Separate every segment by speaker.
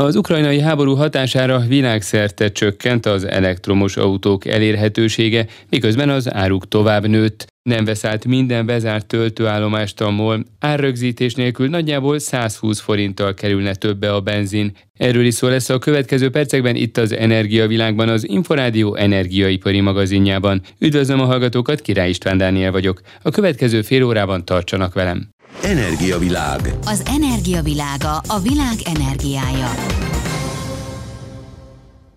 Speaker 1: Az ukrajnai háború hatására világszerte csökkent az elektromos autók elérhetősége, miközben az áruk tovább nőtt. Nem vesz át minden bezárt töltőállomást a MOL, árrögzítés nélkül nagyjából 120 forinttal kerülne többe a benzin. Erről is szó lesz a következő percekben itt az Energiavilágban, az Inforádió energiaipari magazinjában. Üdvözlöm a hallgatókat, Király István Dániel vagyok. A következő fél órában tartsanak velem.
Speaker 2: Energiavilág.
Speaker 3: Az energiavilága a világ energiája.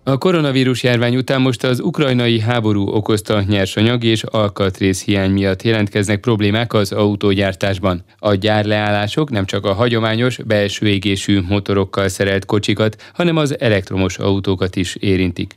Speaker 1: A koronavírus járvány után most az ukrajnai háború okozta nyersanyag és alkatrész hiány miatt jelentkeznek problémák az autógyártásban. A gyárleállások nem csak a hagyományos, belső égésű motorokkal szerelt kocsikat, hanem az elektromos autókat is érintik.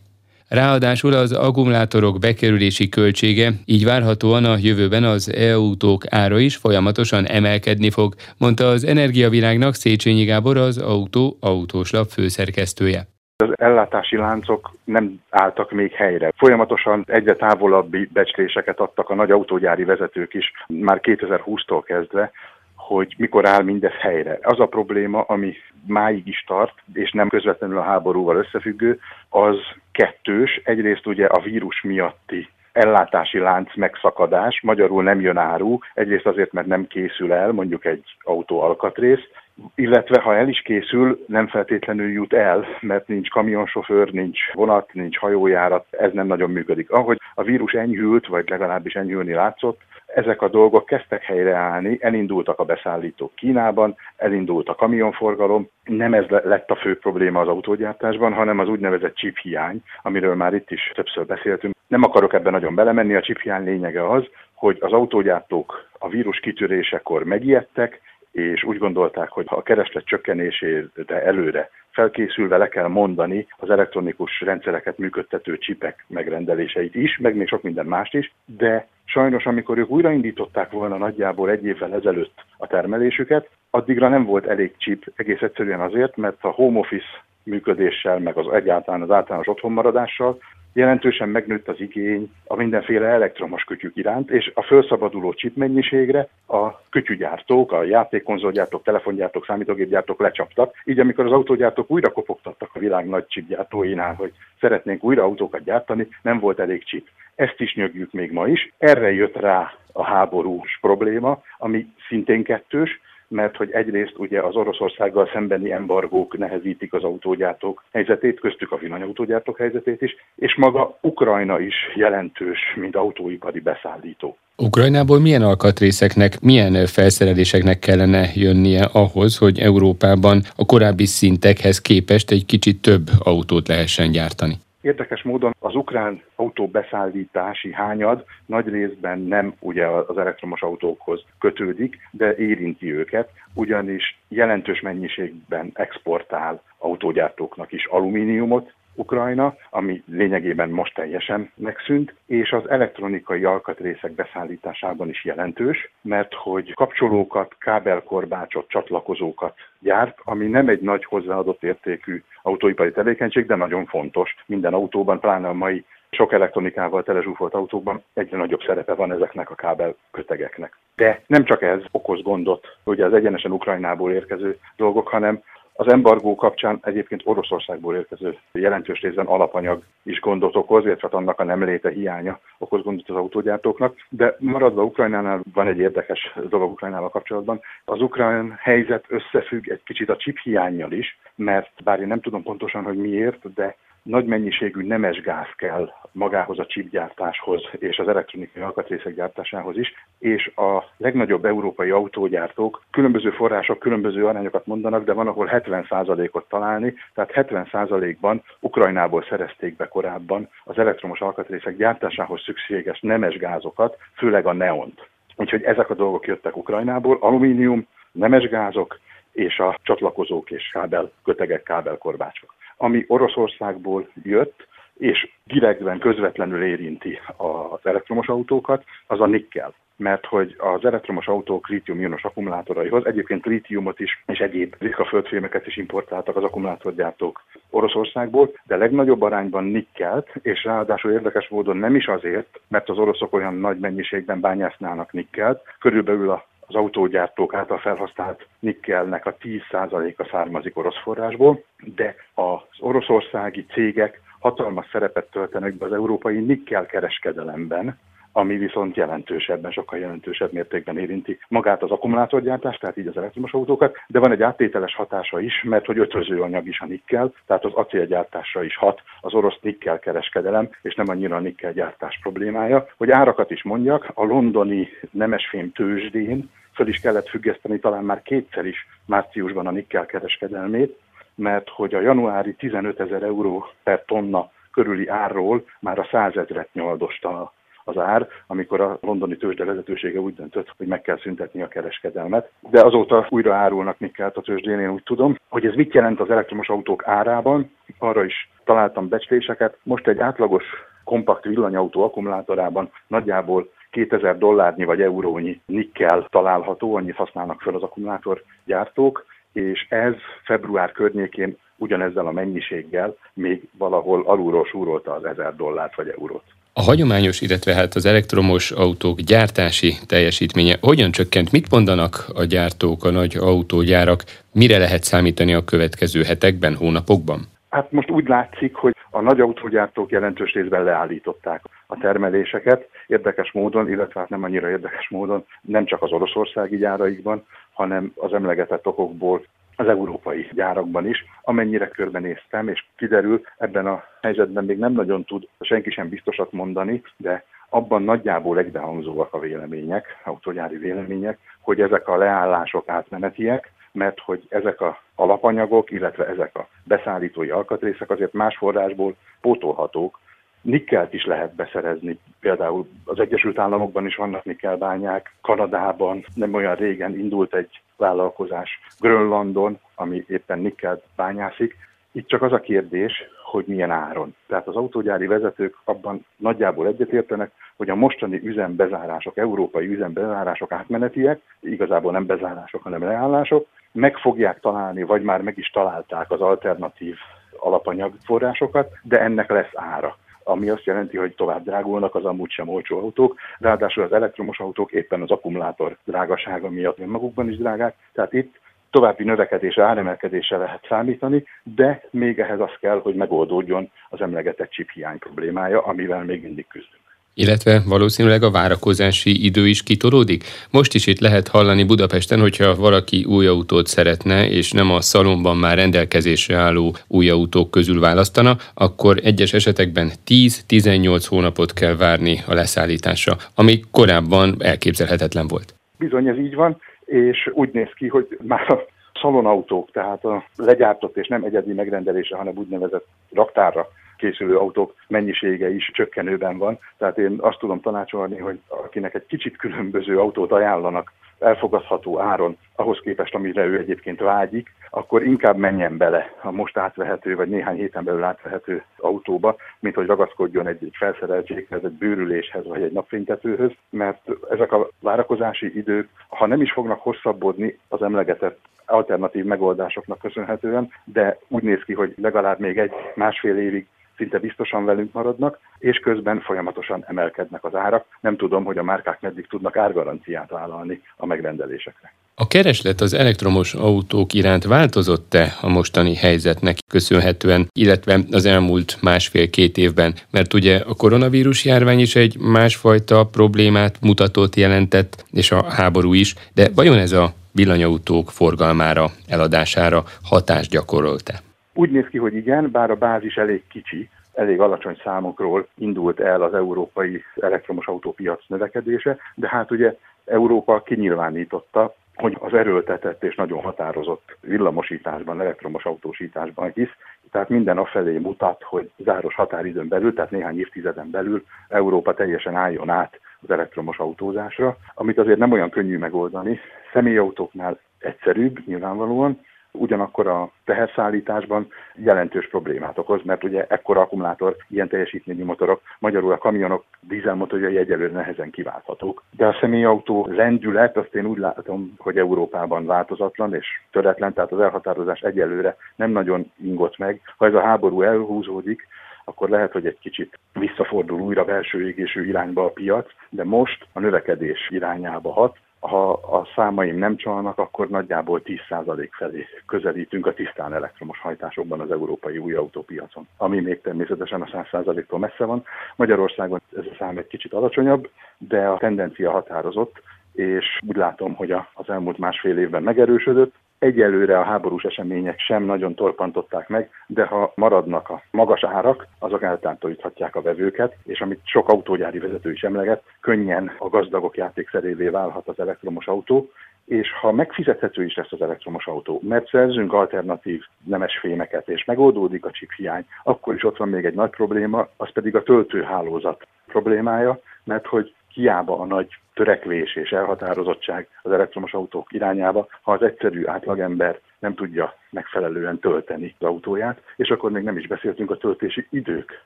Speaker 1: Ráadásul az akkumulátorok bekerülési költsége, így várhatóan a jövőben az e-autók ára is folyamatosan emelkedni fog, mondta az Energiavilágnak Széchenyi Gábor az Autó Autóslap főszerkesztője.
Speaker 4: Az ellátási láncok nem álltak még helyre. Folyamatosan egyre távolabbi becsléseket adtak a nagy autógyári vezetők is, már 2020-tól kezdve, hogy mikor áll mindez helyre. Az a probléma, ami máig is tart, és nem közvetlenül a háborúval összefüggő, az kettős. Egyrészt ugye a vírus miatti ellátási lánc megszakadás, magyarul nem jön áru, egyrészt azért, mert nem készül el mondjuk egy autó alkatrész, illetve ha el is készül, nem feltétlenül jut el, mert nincs kamionsofőr, nincs vonat, nincs hajójárat, ez nem nagyon működik. Ahogy a vírus enyhült, vagy legalábbis enyhülni látszott, ezek a dolgok kezdtek helyreállni, elindultak a beszállítók Kínában, elindult a kamionforgalom, nem ez lett a fő probléma az autógyártásban, hanem az úgynevezett chip hiány, amiről már itt is többször beszéltünk. Nem akarok ebben nagyon belemenni, a chip lényege az, hogy az autógyártók a vírus kitörésekor megijedtek, és úgy gondolták, hogy ha a kereslet csökkenésére előre felkészülve le kell mondani az elektronikus rendszereket működtető csipek megrendeléseit is, meg még sok minden mást is, de sajnos amikor ők újraindították volna nagyjából egy évvel ezelőtt a termelésüket, addigra nem volt elég chip, egész egyszerűen azért, mert a home office működéssel, meg az egyáltalán az általános otthonmaradással jelentősen megnőtt az igény a mindenféle elektromos kütyük iránt, és a felszabaduló chip mennyiségre a kütyügyártók, a játékkonzolgyártók, telefongyártók, számítógépgyártók lecsaptak. Így amikor az autógyártók újra kopogtattak a világ nagy chipgyártóinál, hogy szeretnénk újra autókat gyártani, nem volt elég chip. Ezt is nyögjük még ma is. Erre jött rá a háborús probléma, ami szintén kettős, mert hogy egyrészt ugye az Oroszországgal szembeni embargók nehezítik az autógyártók helyzetét, köztük a villanyautógyártók helyzetét is, és maga Ukrajna is jelentős, mint autóipari beszállító.
Speaker 1: Ukrajnából milyen alkatrészeknek, milyen felszereléseknek kellene jönnie ahhoz, hogy Európában a korábbi szintekhez képest egy kicsit több autót lehessen gyártani?
Speaker 4: Érdekes módon az ukrán autóbeszállítási hányad nagy részben nem ugye az elektromos autókhoz kötődik, de érinti őket, ugyanis jelentős mennyiségben exportál autógyártóknak is alumíniumot, Ukrajna, ami lényegében most teljesen megszűnt, és az elektronikai alkatrészek beszállításában is jelentős, mert hogy kapcsolókat, kábelkorbácsot, csatlakozókat gyárt, ami nem egy nagy hozzáadott értékű autóipari tevékenység, de nagyon fontos. Minden autóban, pláne a mai sok elektronikával telezsúfolt autókban egyre nagyobb szerepe van ezeknek a kábel kötegeknek. De nem csak ez okoz gondot, ugye az egyenesen Ukrajnából érkező dolgok, hanem az embargó kapcsán egyébként Oroszországból érkező jelentős részben alapanyag is gondot okoz, illetve hát annak a nem léte hiánya okoz gondot az autógyártóknak. De maradva Ukrajnánál van egy érdekes dolog Ukrajnával kapcsolatban. Az ukrán helyzet összefügg egy kicsit a chip hiányjal is, mert bár én nem tudom pontosan, hogy miért, de nagy mennyiségű nemes gáz kell magához a chipgyártáshoz és az elektronikai alkatrészek gyártásához is, és a legnagyobb európai autógyártók különböző források különböző arányokat mondanak, de van, ahol 70%-ot találni, tehát 70%-ban Ukrajnából szerezték be korábban az elektromos alkatrészek gyártásához szükséges nemes gázokat, főleg a neont. Úgyhogy ezek a dolgok jöttek Ukrajnából, alumínium, nemes gázok, és a csatlakozók és kábel, kötegek, kábelkorbácsok ami Oroszországból jött, és direktben, közvetlenül érinti az elektromos autókat, az a nikkel mert hogy az elektromos autók lítium-ionos akkumulátoraihoz egyébként lítiumot is és egyéb ritka földfémeket is importáltak az akkumulátorgyártók Oroszországból, de legnagyobb arányban nikkelt, és ráadásul érdekes módon nem is azért, mert az oroszok olyan nagy mennyiségben bányásználnak nikkelt, körülbelül a az autógyártók által felhasznált nikkelnek a 10%-a származik orosz forrásból, de az oroszországi cégek hatalmas szerepet töltenek be az európai nikkel kereskedelemben, ami viszont jelentősebben, sokkal jelentősebb mértékben érinti magát az akkumulátorgyártást, tehát így az elektromos autókat, de van egy áttételes hatása is, mert hogy ötvöző anyag is a nikkel, tehát az acélgyártásra is hat az orosz nikkel kereskedelem, és nem annyira a nikkel gyártás problémája. Hogy árakat is mondjak, a londoni nemesfém tőzsdén föl is kellett függeszteni talán már kétszer is márciusban a nikkel kereskedelmét, mert hogy a januári 15 ezer euró per tonna körüli árról már a 100 ezeret nyoldosta az ár, amikor a londoni tőzsde vezetősége úgy döntött, hogy meg kell szüntetni a kereskedelmet. De azóta újra árulnak nikelt a tőzsdén, én úgy tudom. Hogy ez mit jelent az elektromos autók árában, arra is találtam becsléseket. Most egy átlagos kompakt villanyautó akkumulátorában nagyjából 2000 dollárnyi vagy eurónyi nikkel található, annyit használnak fel az akkumulátorgyártók, és ez február környékén ugyanezzel a mennyiséggel még valahol alulról súrolta az 1000 dollárt vagy eurót.
Speaker 1: A hagyományos, illetve hát az elektromos autók gyártási teljesítménye hogyan csökkent? Mit mondanak a gyártók, a nagy autógyárak? Mire lehet számítani a következő hetekben, hónapokban?
Speaker 4: Hát most úgy látszik, hogy a nagy autógyártók jelentős részben leállították a termeléseket, érdekes módon, illetve hát nem annyira érdekes módon, nem csak az oroszországi gyáraikban, hanem az emlegetett okokból az európai gyárakban is. Amennyire körbenéztem, és kiderül, ebben a helyzetben még nem nagyon tud senki sem biztosat mondani, de abban nagyjából egybehangzóak a vélemények, autógyári vélemények, hogy ezek a leállások átmenetiek, mert hogy ezek a alapanyagok, illetve ezek a beszállítói alkatrészek azért más forrásból pótolhatók, Nikkelt is lehet beszerezni, például az Egyesült Államokban is vannak nikkelbányák, Kanadában nem olyan régen indult egy vállalkozás Grönlandon, ami éppen nikkelt bányászik. Itt csak az a kérdés, hogy milyen áron. Tehát az autógyári vezetők abban nagyjából egyetértenek, hogy a mostani üzembezárások, európai üzembezárások átmenetiek, igazából nem bezárások, hanem leállások, meg fogják találni, vagy már meg is találták az alternatív alapanyagforrásokat, de ennek lesz ára ami azt jelenti, hogy tovább drágulnak az amúgy sem olcsó autók, ráadásul az elektromos autók éppen az akkumulátor drágasága miatt önmagukban is drágák, tehát itt további növekedésre, áremelkedésre lehet számítani, de még ehhez az kell, hogy megoldódjon az emlegetett chip hiány problémája, amivel még mindig küzdünk
Speaker 1: illetve valószínűleg a várakozási idő is kitolódik. Most is itt lehet hallani Budapesten, hogyha valaki új autót szeretne, és nem a szalomban már rendelkezésre álló új autók közül választana, akkor egyes esetekben 10-18 hónapot kell várni a leszállításra, ami korábban elképzelhetetlen volt.
Speaker 4: Bizony ez így van, és úgy néz ki, hogy már a szalonautók, tehát a legyártott és nem egyedi megrendelésre, hanem úgynevezett raktárra készülő autók mennyisége is csökkenőben van. Tehát én azt tudom tanácsolni, hogy akinek egy kicsit különböző autót ajánlanak elfogadható áron, ahhoz képest, amire ő egyébként vágyik, akkor inkább menjen bele a most átvehető, vagy néhány héten belül átvehető autóba, mint hogy ragaszkodjon egy, egy felszereltséghez, egy bőrüléshez, vagy egy napfénytetőhöz, mert ezek a várakozási idők, ha nem is fognak hosszabbodni az emlegetett alternatív megoldásoknak köszönhetően, de úgy néz ki, hogy legalább még egy másfél évig szinte biztosan velünk maradnak, és közben folyamatosan emelkednek az árak. Nem tudom, hogy a márkák meddig tudnak árgaranciát vállalni a megrendelésekre.
Speaker 1: A kereslet az elektromos autók iránt változott-e a mostani helyzetnek köszönhetően, illetve az elmúlt másfél-két évben? Mert ugye a koronavírus járvány is egy másfajta problémát mutatott, jelentett, és a háború is, de vajon ez a villanyautók forgalmára, eladására hatást gyakorolt-e?
Speaker 4: Úgy néz ki, hogy igen, bár a bázis elég kicsi, elég alacsony számokról indult el az európai elektromos autópiac növekedése, de hát ugye Európa kinyilvánította, hogy az erőltetett és nagyon határozott villamosításban, elektromos autósításban hisz, tehát minden afelé mutat, hogy záros határidőn belül, tehát néhány évtizeden belül Európa teljesen álljon át az elektromos autózásra, amit azért nem olyan könnyű megoldani. Személyautóknál egyszerűbb nyilvánvalóan, ugyanakkor a teherszállításban jelentős problémát okoz, mert ugye ekkora akkumulátor, ilyen teljesítményű motorok, magyarul a kamionok dízelmotorjai egyelőre nehezen kiválthatók. De a személyautó lendület, azt én úgy látom, hogy Európában változatlan és töretlen, tehát az elhatározás egyelőre nem nagyon ingott meg. Ha ez a háború elhúzódik, akkor lehet, hogy egy kicsit visszafordul újra belső égésű irányba a piac, de most a növekedés irányába hat, ha a számaim nem csalnak, akkor nagyjából 10% felé közelítünk a tisztán elektromos hajtásokban az európai új autópiacon, ami még természetesen a 100%-tól messze van. Magyarországon ez a szám egy kicsit alacsonyabb, de a tendencia határozott, és úgy látom, hogy az elmúlt másfél évben megerősödött, Egyelőre a háborús események sem nagyon torpantották meg, de ha maradnak a magas árak, azok eltántoríthatják a vevőket, és amit sok autógyári vezető is emleget, könnyen a gazdagok játékszerévé válhat az elektromos autó, és ha megfizethető is lesz az elektromos autó, mert szerzünk alternatív nemes fémeket, és megoldódik a hiány, akkor is ott van még egy nagy probléma, az pedig a töltőhálózat problémája, mert hogy hiába a nagy törekvés és elhatározottság az elektromos autók irányába, ha az egyszerű átlagember nem tudja megfelelően tölteni az autóját, és akkor még nem is beszéltünk a töltési idők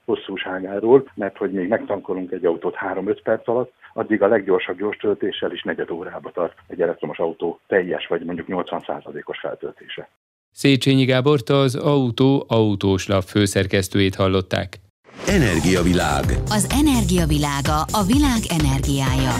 Speaker 4: hosszúságáról, mert hogy még megtankolunk egy autót 3-5 perc alatt, addig a leggyorsabb gyors töltéssel is negyed órába tart egy elektromos autó teljes, vagy mondjuk 80%-os feltöltése.
Speaker 1: Széchenyi Gábort az Autó autós lap főszerkesztőjét hallották.
Speaker 3: Energiavilág. Az energiavilága a világ energiája.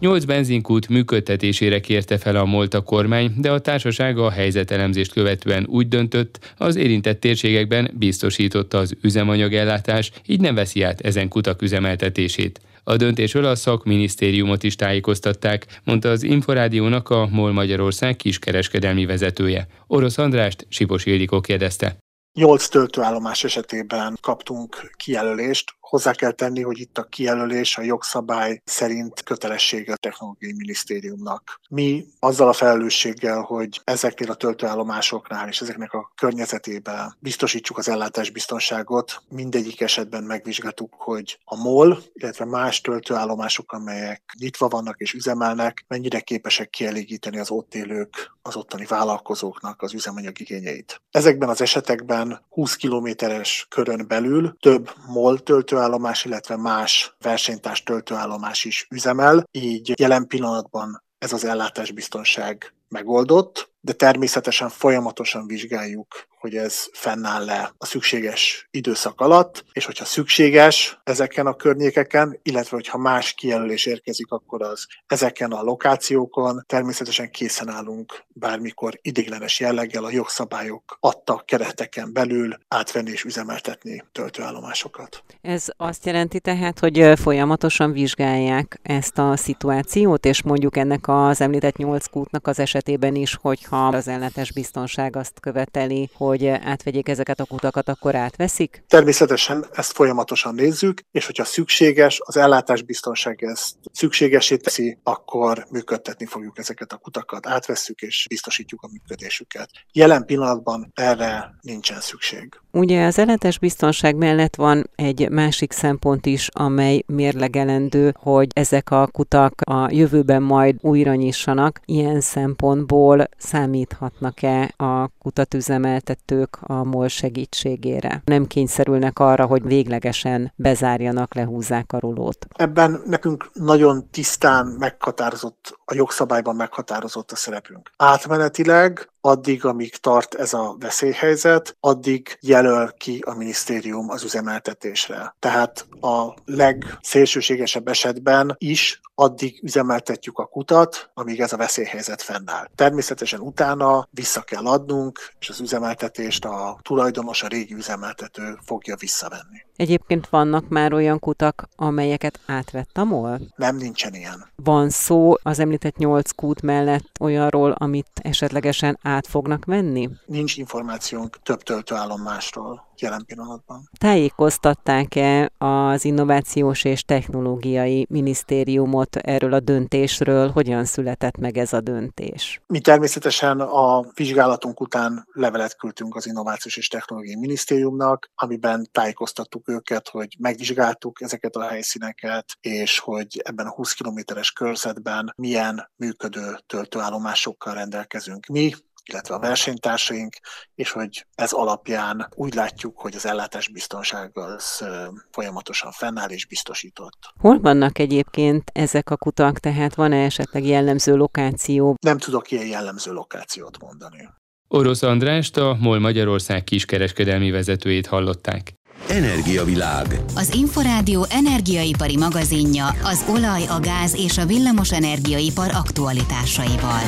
Speaker 1: Nyolc benzinkút működtetésére kérte fel a Molta kormány, de a társaság a helyzetelemzést követően úgy döntött, az érintett térségekben biztosította az üzemanyagellátás, így nem veszi át ezen kutak üzemeltetését. A döntésről a szakminisztériumot is tájékoztatták, mondta az Inforádiónak a MOL Magyarország kiskereskedelmi vezetője. Orosz Andrást Sipos Ildikó kérdezte.
Speaker 2: Nyolc töltőállomás esetében kaptunk kijelölést, Hozzá kell tenni, hogy itt a kijelölés a jogszabály szerint kötelessége a Technológiai Minisztériumnak. Mi azzal a felelősséggel, hogy ezeknél a töltőállomásoknál és ezeknek a környezetében biztosítsuk az ellátásbiztonságot, mindegyik esetben megvizsgáltuk, hogy a MOL, illetve más töltőállomások, amelyek nyitva vannak és üzemelnek, mennyire képesek kielégíteni az ott élők, az ottani vállalkozóknak az üzemanyag igényeit. Ezekben az esetekben 20 kilométeres körön belül több MOL töltő töltőállomás, illetve más versenytárs töltőállomás is üzemel, így jelen pillanatban ez az ellátásbiztonság megoldott, de természetesen folyamatosan vizsgáljuk, hogy ez fennáll-e a szükséges időszak alatt, és hogyha szükséges ezeken a környékeken, illetve hogyha más kijelölés érkezik, akkor az ezeken a lokációkon természetesen készen állunk bármikor idéglenes jelleggel a jogszabályok adta kereteken belül átvenni és üzemeltetni töltőállomásokat.
Speaker 5: Ez azt jelenti tehát, hogy folyamatosan vizsgálják ezt a szituációt, és mondjuk ennek az említett nyolc kútnak az esetében is, hogy ha az ellátás biztonság azt követeli, hogy átvegyék ezeket a kutakat, akkor átveszik?
Speaker 2: Természetesen ezt folyamatosan nézzük, és hogyha szükséges, az ellátás biztonság ezt szükségesé teszi, akkor működtetni fogjuk ezeket a kutakat, átvesszük és biztosítjuk a működésüket. Jelen pillanatban erre nincsen szükség.
Speaker 5: Ugye az ellátás biztonság mellett van egy másik szempont is, amely mérlegelendő, hogy ezek a kutak a jövőben majd újra nyissanak. Ilyen szempontból számíthatnak-e a kutatüzemeltetők a MOL segítségére? Nem kényszerülnek arra, hogy véglegesen bezárjanak, lehúzzák a rulót?
Speaker 2: Ebben nekünk nagyon tisztán meghatározott, a jogszabályban meghatározott a szerepünk. Átmenetileg addig, amíg tart ez a veszélyhelyzet, addig jelöl ki a minisztérium az üzemeltetésre. Tehát a legszélsőségesebb esetben is addig üzemeltetjük a kutat, amíg ez a veszélyhelyzet fennáll. Természetesen utána vissza kell adnunk, és az üzemeltetést a tulajdonos, a régi üzemeltető fogja visszavenni.
Speaker 5: Egyébként vannak már olyan kutak, amelyeket átvett a MOL?
Speaker 2: Nem, nincsen ilyen.
Speaker 5: Van szó az említett nyolc kút mellett olyanról, amit esetlegesen át fognak venni?
Speaker 2: Nincs információnk több töltőállomásról jelen pillanatban.
Speaker 5: Tájékoztatták-e az Innovációs és Technológiai Minisztériumot erről a döntésről? Hogyan született meg ez a döntés?
Speaker 2: Mi természetesen a vizsgálatunk után levelet küldtünk az Innovációs és Technológiai Minisztériumnak, amiben tájékoztattuk őket, hogy megvizsgáltuk ezeket a helyszíneket, és hogy ebben a 20 kilométeres körzetben milyen működő töltőállomásokkal rendelkezünk mi, illetve a versenytársaink, és hogy ez alapján úgy látjuk, hogy az ellátás biztonság az folyamatosan fennáll és biztosított.
Speaker 5: Hol vannak egyébként ezek a kutak, tehát van-e esetleg jellemző lokáció?
Speaker 2: Nem tudok ilyen jellemző lokációt mondani.
Speaker 1: Orosz Andrást, a MOL Magyarország kiskereskedelmi vezetőjét hallották.
Speaker 3: Energiavilág. Az Inforádió energiaipari magazinja az olaj, a gáz és a villamos energiaipar aktualitásaival.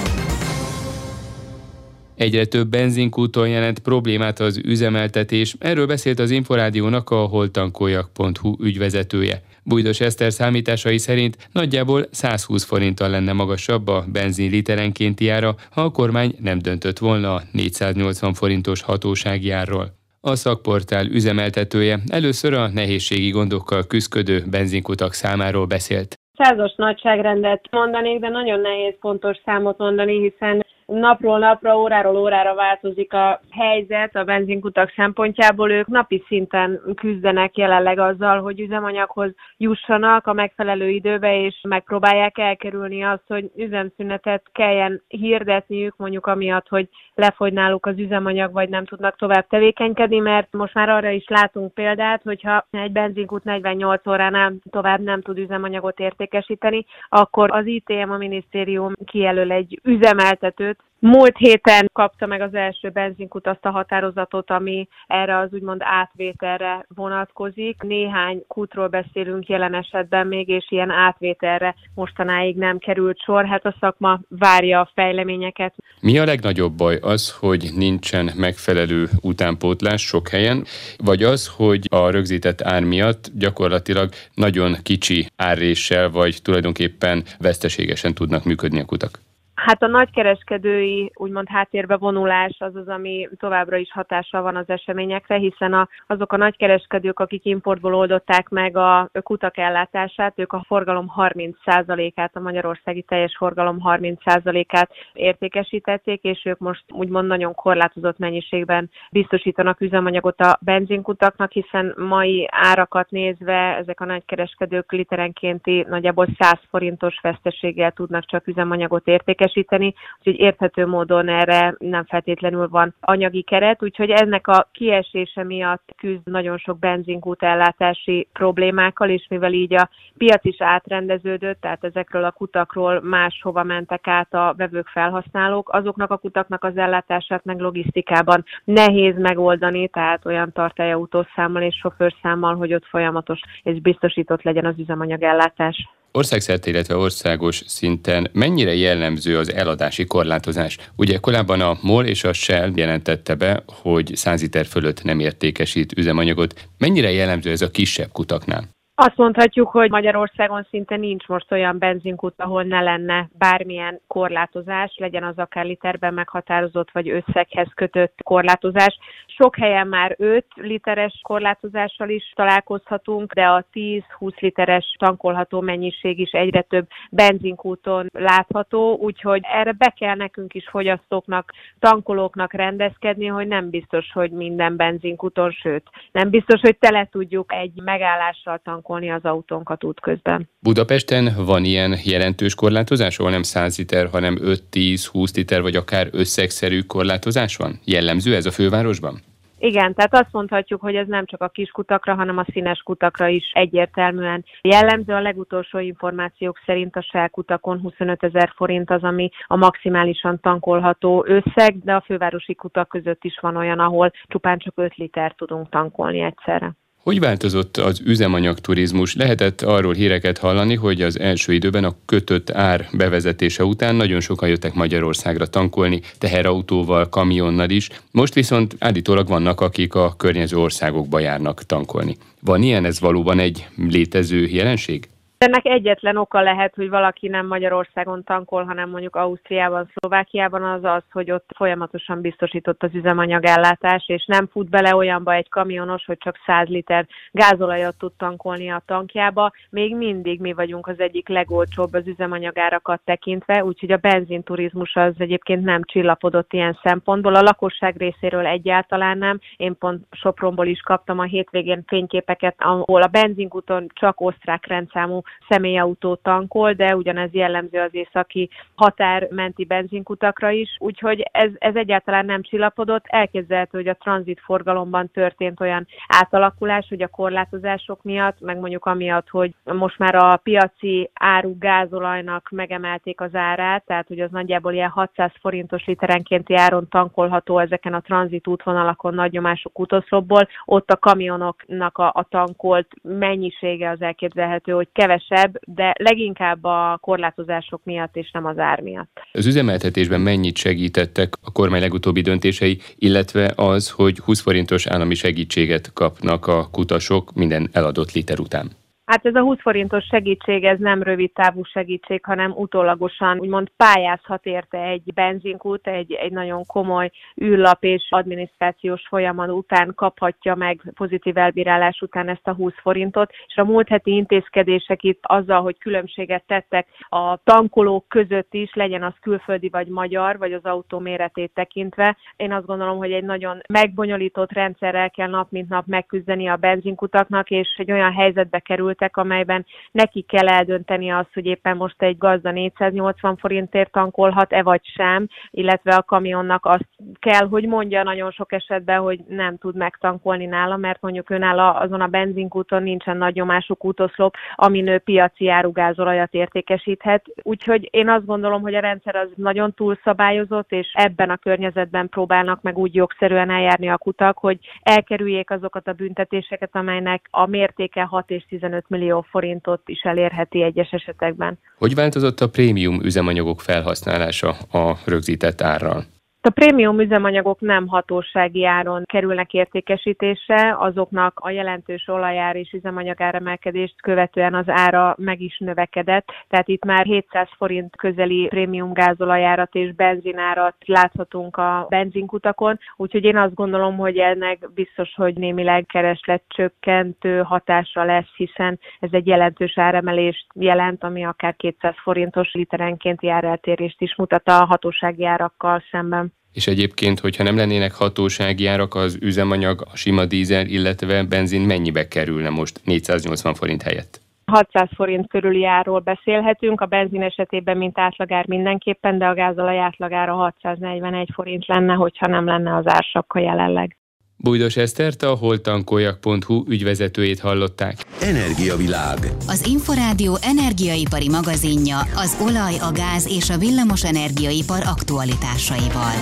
Speaker 1: Egyre több benzinkúton jelent problémát az üzemeltetés. Erről beszélt az Inforádiónak a holtankoljak.hu ügyvezetője. Bújdos Eszter számításai szerint nagyjából 120 forinttal lenne magasabb a benzin literenkénti ára, ha a kormány nem döntött volna a 480 forintos hatósági árról. A szakportál üzemeltetője először a nehézségi gondokkal küzdködő benzinkutak számáról beszélt.
Speaker 6: Százas nagyságrendet mondanék, de nagyon nehéz pontos számot mondani, hiszen napról napra, óráról órára változik a helyzet a benzinkutak szempontjából. Ők napi szinten küzdenek jelenleg azzal, hogy üzemanyaghoz jussanak a megfelelő időbe, és megpróbálják elkerülni azt, hogy üzemszünetet kelljen hirdetniük, mondjuk amiatt, hogy lefogy náluk az üzemanyag, vagy nem tudnak tovább tevékenykedni, mert most már arra is látunk példát, hogyha egy benzinkút 48 óránál tovább nem tud üzemanyagot értékesíteni, akkor az ITM, a minisztérium kijelöl egy üzemeltetőt, Múlt héten kapta meg az első benzinkut azt a határozatot, ami erre az úgymond átvételre vonatkozik. Néhány kútról beszélünk jelen esetben még, és ilyen átvételre mostanáig nem került sor. Hát a szakma várja a fejleményeket.
Speaker 1: Mi a legnagyobb baj? Az, hogy nincsen megfelelő utánpótlás sok helyen, vagy az, hogy a rögzített ár miatt gyakorlatilag nagyon kicsi árréssel, vagy tulajdonképpen veszteségesen tudnak működni a kutak?
Speaker 6: Hát a nagykereskedői úgymond háttérbe vonulás az az, ami továbbra is hatással van az eseményekre, hiszen a, azok a nagykereskedők, akik importból oldották meg a kutak ellátását, ők a forgalom 30%-át, a magyarországi teljes forgalom 30%-át értékesítették, és ők most úgymond nagyon korlátozott mennyiségben biztosítanak üzemanyagot a benzinkutaknak, hiszen mai árakat nézve ezek a nagykereskedők literenkénti nagyjából 100 forintos veszteséggel tudnak csak üzemanyagot értékesíteni, teljesíteni, úgyhogy érthető módon erre nem feltétlenül van anyagi keret, úgyhogy ennek a kiesése miatt küzd nagyon sok benzinkút ellátási problémákkal, és mivel így a piac is átrendeződött, tehát ezekről a kutakról máshova mentek át a vevők felhasználók, azoknak a kutaknak az ellátását meg logisztikában nehéz megoldani, tehát olyan tartályautós és sofőrszámmal, hogy ott folyamatos és biztosított legyen az üzemanyagellátás.
Speaker 1: Országszerte, illetve országos szinten mennyire jellemző az eladási korlátozás? Ugye korábban a MOL és a Shell jelentette be, hogy 100 liter fölött nem értékesít üzemanyagot. Mennyire jellemző ez a kisebb kutaknál?
Speaker 6: Azt mondhatjuk, hogy Magyarországon szinte nincs most olyan benzinkút, ahol ne lenne bármilyen korlátozás, legyen az akár literben meghatározott vagy összeghez kötött korlátozás. Sok helyen már 5 literes korlátozással is találkozhatunk, de a 10-20 literes tankolható mennyiség is egyre több benzinkúton látható, úgyhogy erre be kell nekünk is fogyasztóknak, tankolóknak rendezkedni, hogy nem biztos, hogy minden benzinkúton, sőt, nem biztos, hogy tele tudjuk egy megállással tankolni az autónkat útközben.
Speaker 1: Budapesten van ilyen jelentős korlátozás, ahol nem 100 liter, hanem 5-10-20 liter, vagy akár összegszerű korlátozás van? Jellemző ez a fővárosban?
Speaker 6: Igen, tehát azt mondhatjuk, hogy ez nem csak a kis kutakra, hanem a színes kutakra is egyértelműen jellemző. A legutolsó információk szerint a Shell kutakon 25 ezer forint az, ami a maximálisan tankolható összeg, de a fővárosi kutak között is van olyan, ahol csupán csak 5 liter tudunk tankolni egyszerre.
Speaker 1: Hogy változott az üzemanyagturizmus? Lehetett arról híreket hallani, hogy az első időben a kötött ár bevezetése után nagyon sokan jöttek Magyarországra tankolni, teherautóval, kamionnal is. Most viszont állítólag vannak, akik a környező országokba járnak tankolni. Van ilyen, ez valóban egy létező jelenség?
Speaker 6: Ennek egyetlen oka lehet, hogy valaki nem Magyarországon tankol, hanem mondjuk Ausztriában, Szlovákiában az az, hogy ott folyamatosan biztosított az üzemanyagellátás, és nem fut bele olyanba egy kamionos, hogy csak 100 liter gázolajat tud tankolni a tankjába. Még mindig mi vagyunk az egyik legolcsóbb az üzemanyagárakat tekintve, úgyhogy a benzinturizmus az egyébként nem csillapodott ilyen szempontból. A lakosság részéről egyáltalán nem. Én pont Sopronból is kaptam a hétvégén fényképeket, ahol a benzinkúton csak osztrák rendszámú személyautó tankol, de ugyanez jellemző az északi határmenti benzinkutakra is, úgyhogy ez, ez egyáltalán nem csillapodott. Elképzelhető, hogy a tranzit forgalomban történt olyan átalakulás, hogy a korlátozások miatt, meg mondjuk amiatt, hogy most már a piaci áru gázolajnak megemelték az árát, tehát hogy az nagyjából ilyen 600 forintos literenkénti áron tankolható ezeken a tranzit útvonalakon nagy nyomású kutoszlopból, ott a kamionoknak a, a tankolt mennyisége az elképzelhető, hogy kevesebb, de leginkább a korlátozások miatt és nem az ár miatt.
Speaker 1: Az üzemeltetésben mennyit segítettek a kormány legutóbbi döntései, illetve az, hogy 20 forintos állami segítséget kapnak a kutasok minden eladott liter után?
Speaker 6: Hát ez a 20 forintos segítség, ez nem rövid távú segítség, hanem utólagosan úgymond pályázhat érte egy benzinkút, egy, egy nagyon komoly űrlap és adminisztrációs folyamat után kaphatja meg pozitív elbírálás után ezt a 20 forintot, és a múlt heti intézkedések itt azzal, hogy különbséget tettek a tankolók között is, legyen az külföldi vagy magyar, vagy az autó méretét tekintve. Én azt gondolom, hogy egy nagyon megbonyolított rendszerrel kell nap mint nap megküzdeni a benzinkutaknak, és egy olyan helyzetbe kerül kerültek, amelyben neki kell eldönteni azt, hogy éppen most egy gazda 480 forintért tankolhat-e vagy sem, illetve a kamionnak azt kell, hogy mondja nagyon sok esetben, hogy nem tud megtankolni nála, mert mondjuk ő nála azon a benzinkúton nincsen nagy nyomású kútoszlop, amin ő piaci árugázolajat értékesíthet. Úgyhogy én azt gondolom, hogy a rendszer az nagyon túlszabályozott, és ebben a környezetben próbálnak meg úgy jogszerűen eljárni a kutak, hogy elkerüljék azokat a büntetéseket, amelynek a mértéke 6 és 15 15 millió forintot is elérheti egyes esetekben.
Speaker 1: Hogy változott a prémium üzemanyagok felhasználása a rögzített árral?
Speaker 6: A prémium üzemanyagok nem hatósági áron kerülnek értékesítésre, azoknak a jelentős olajár és üzemanyagáremelkedést követően az ára meg is növekedett, tehát itt már 700 forint közeli prémium gázolajárat és benzinárat láthatunk a benzinkutakon, úgyhogy én azt gondolom, hogy ennek biztos, hogy némileg kereslet csökkentő hatása lesz, hiszen ez egy jelentős áremelést jelent, ami akár 200 forintos literenkénti áreltérést is mutat a hatósági árakkal szemben.
Speaker 1: És egyébként, hogyha nem lennének hatósági árak, az üzemanyag, a sima dízel, illetve benzin mennyibe kerülne most 480 forint helyett?
Speaker 6: 600 forint körüli árról beszélhetünk, a benzin esetében mint átlagár mindenképpen, de a gázolaj átlagára 641 forint lenne, hogyha nem lenne az ársapka jelenleg.
Speaker 1: Bújdos Esztert a holtankoljak.hu ügyvezetőjét hallották.
Speaker 3: Energiavilág. Az Inforádió energiaipari magazinja az olaj, a gáz és a villamos energiaipar aktualitásaival.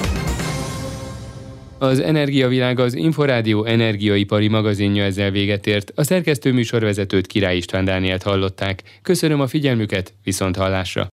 Speaker 1: Az Energiavilág az Inforádió energiaipari magazinja ezzel véget ért. A szerkesztő műsorvezetőt Király István Dánielt hallották. Köszönöm a figyelmüket, viszont hallásra.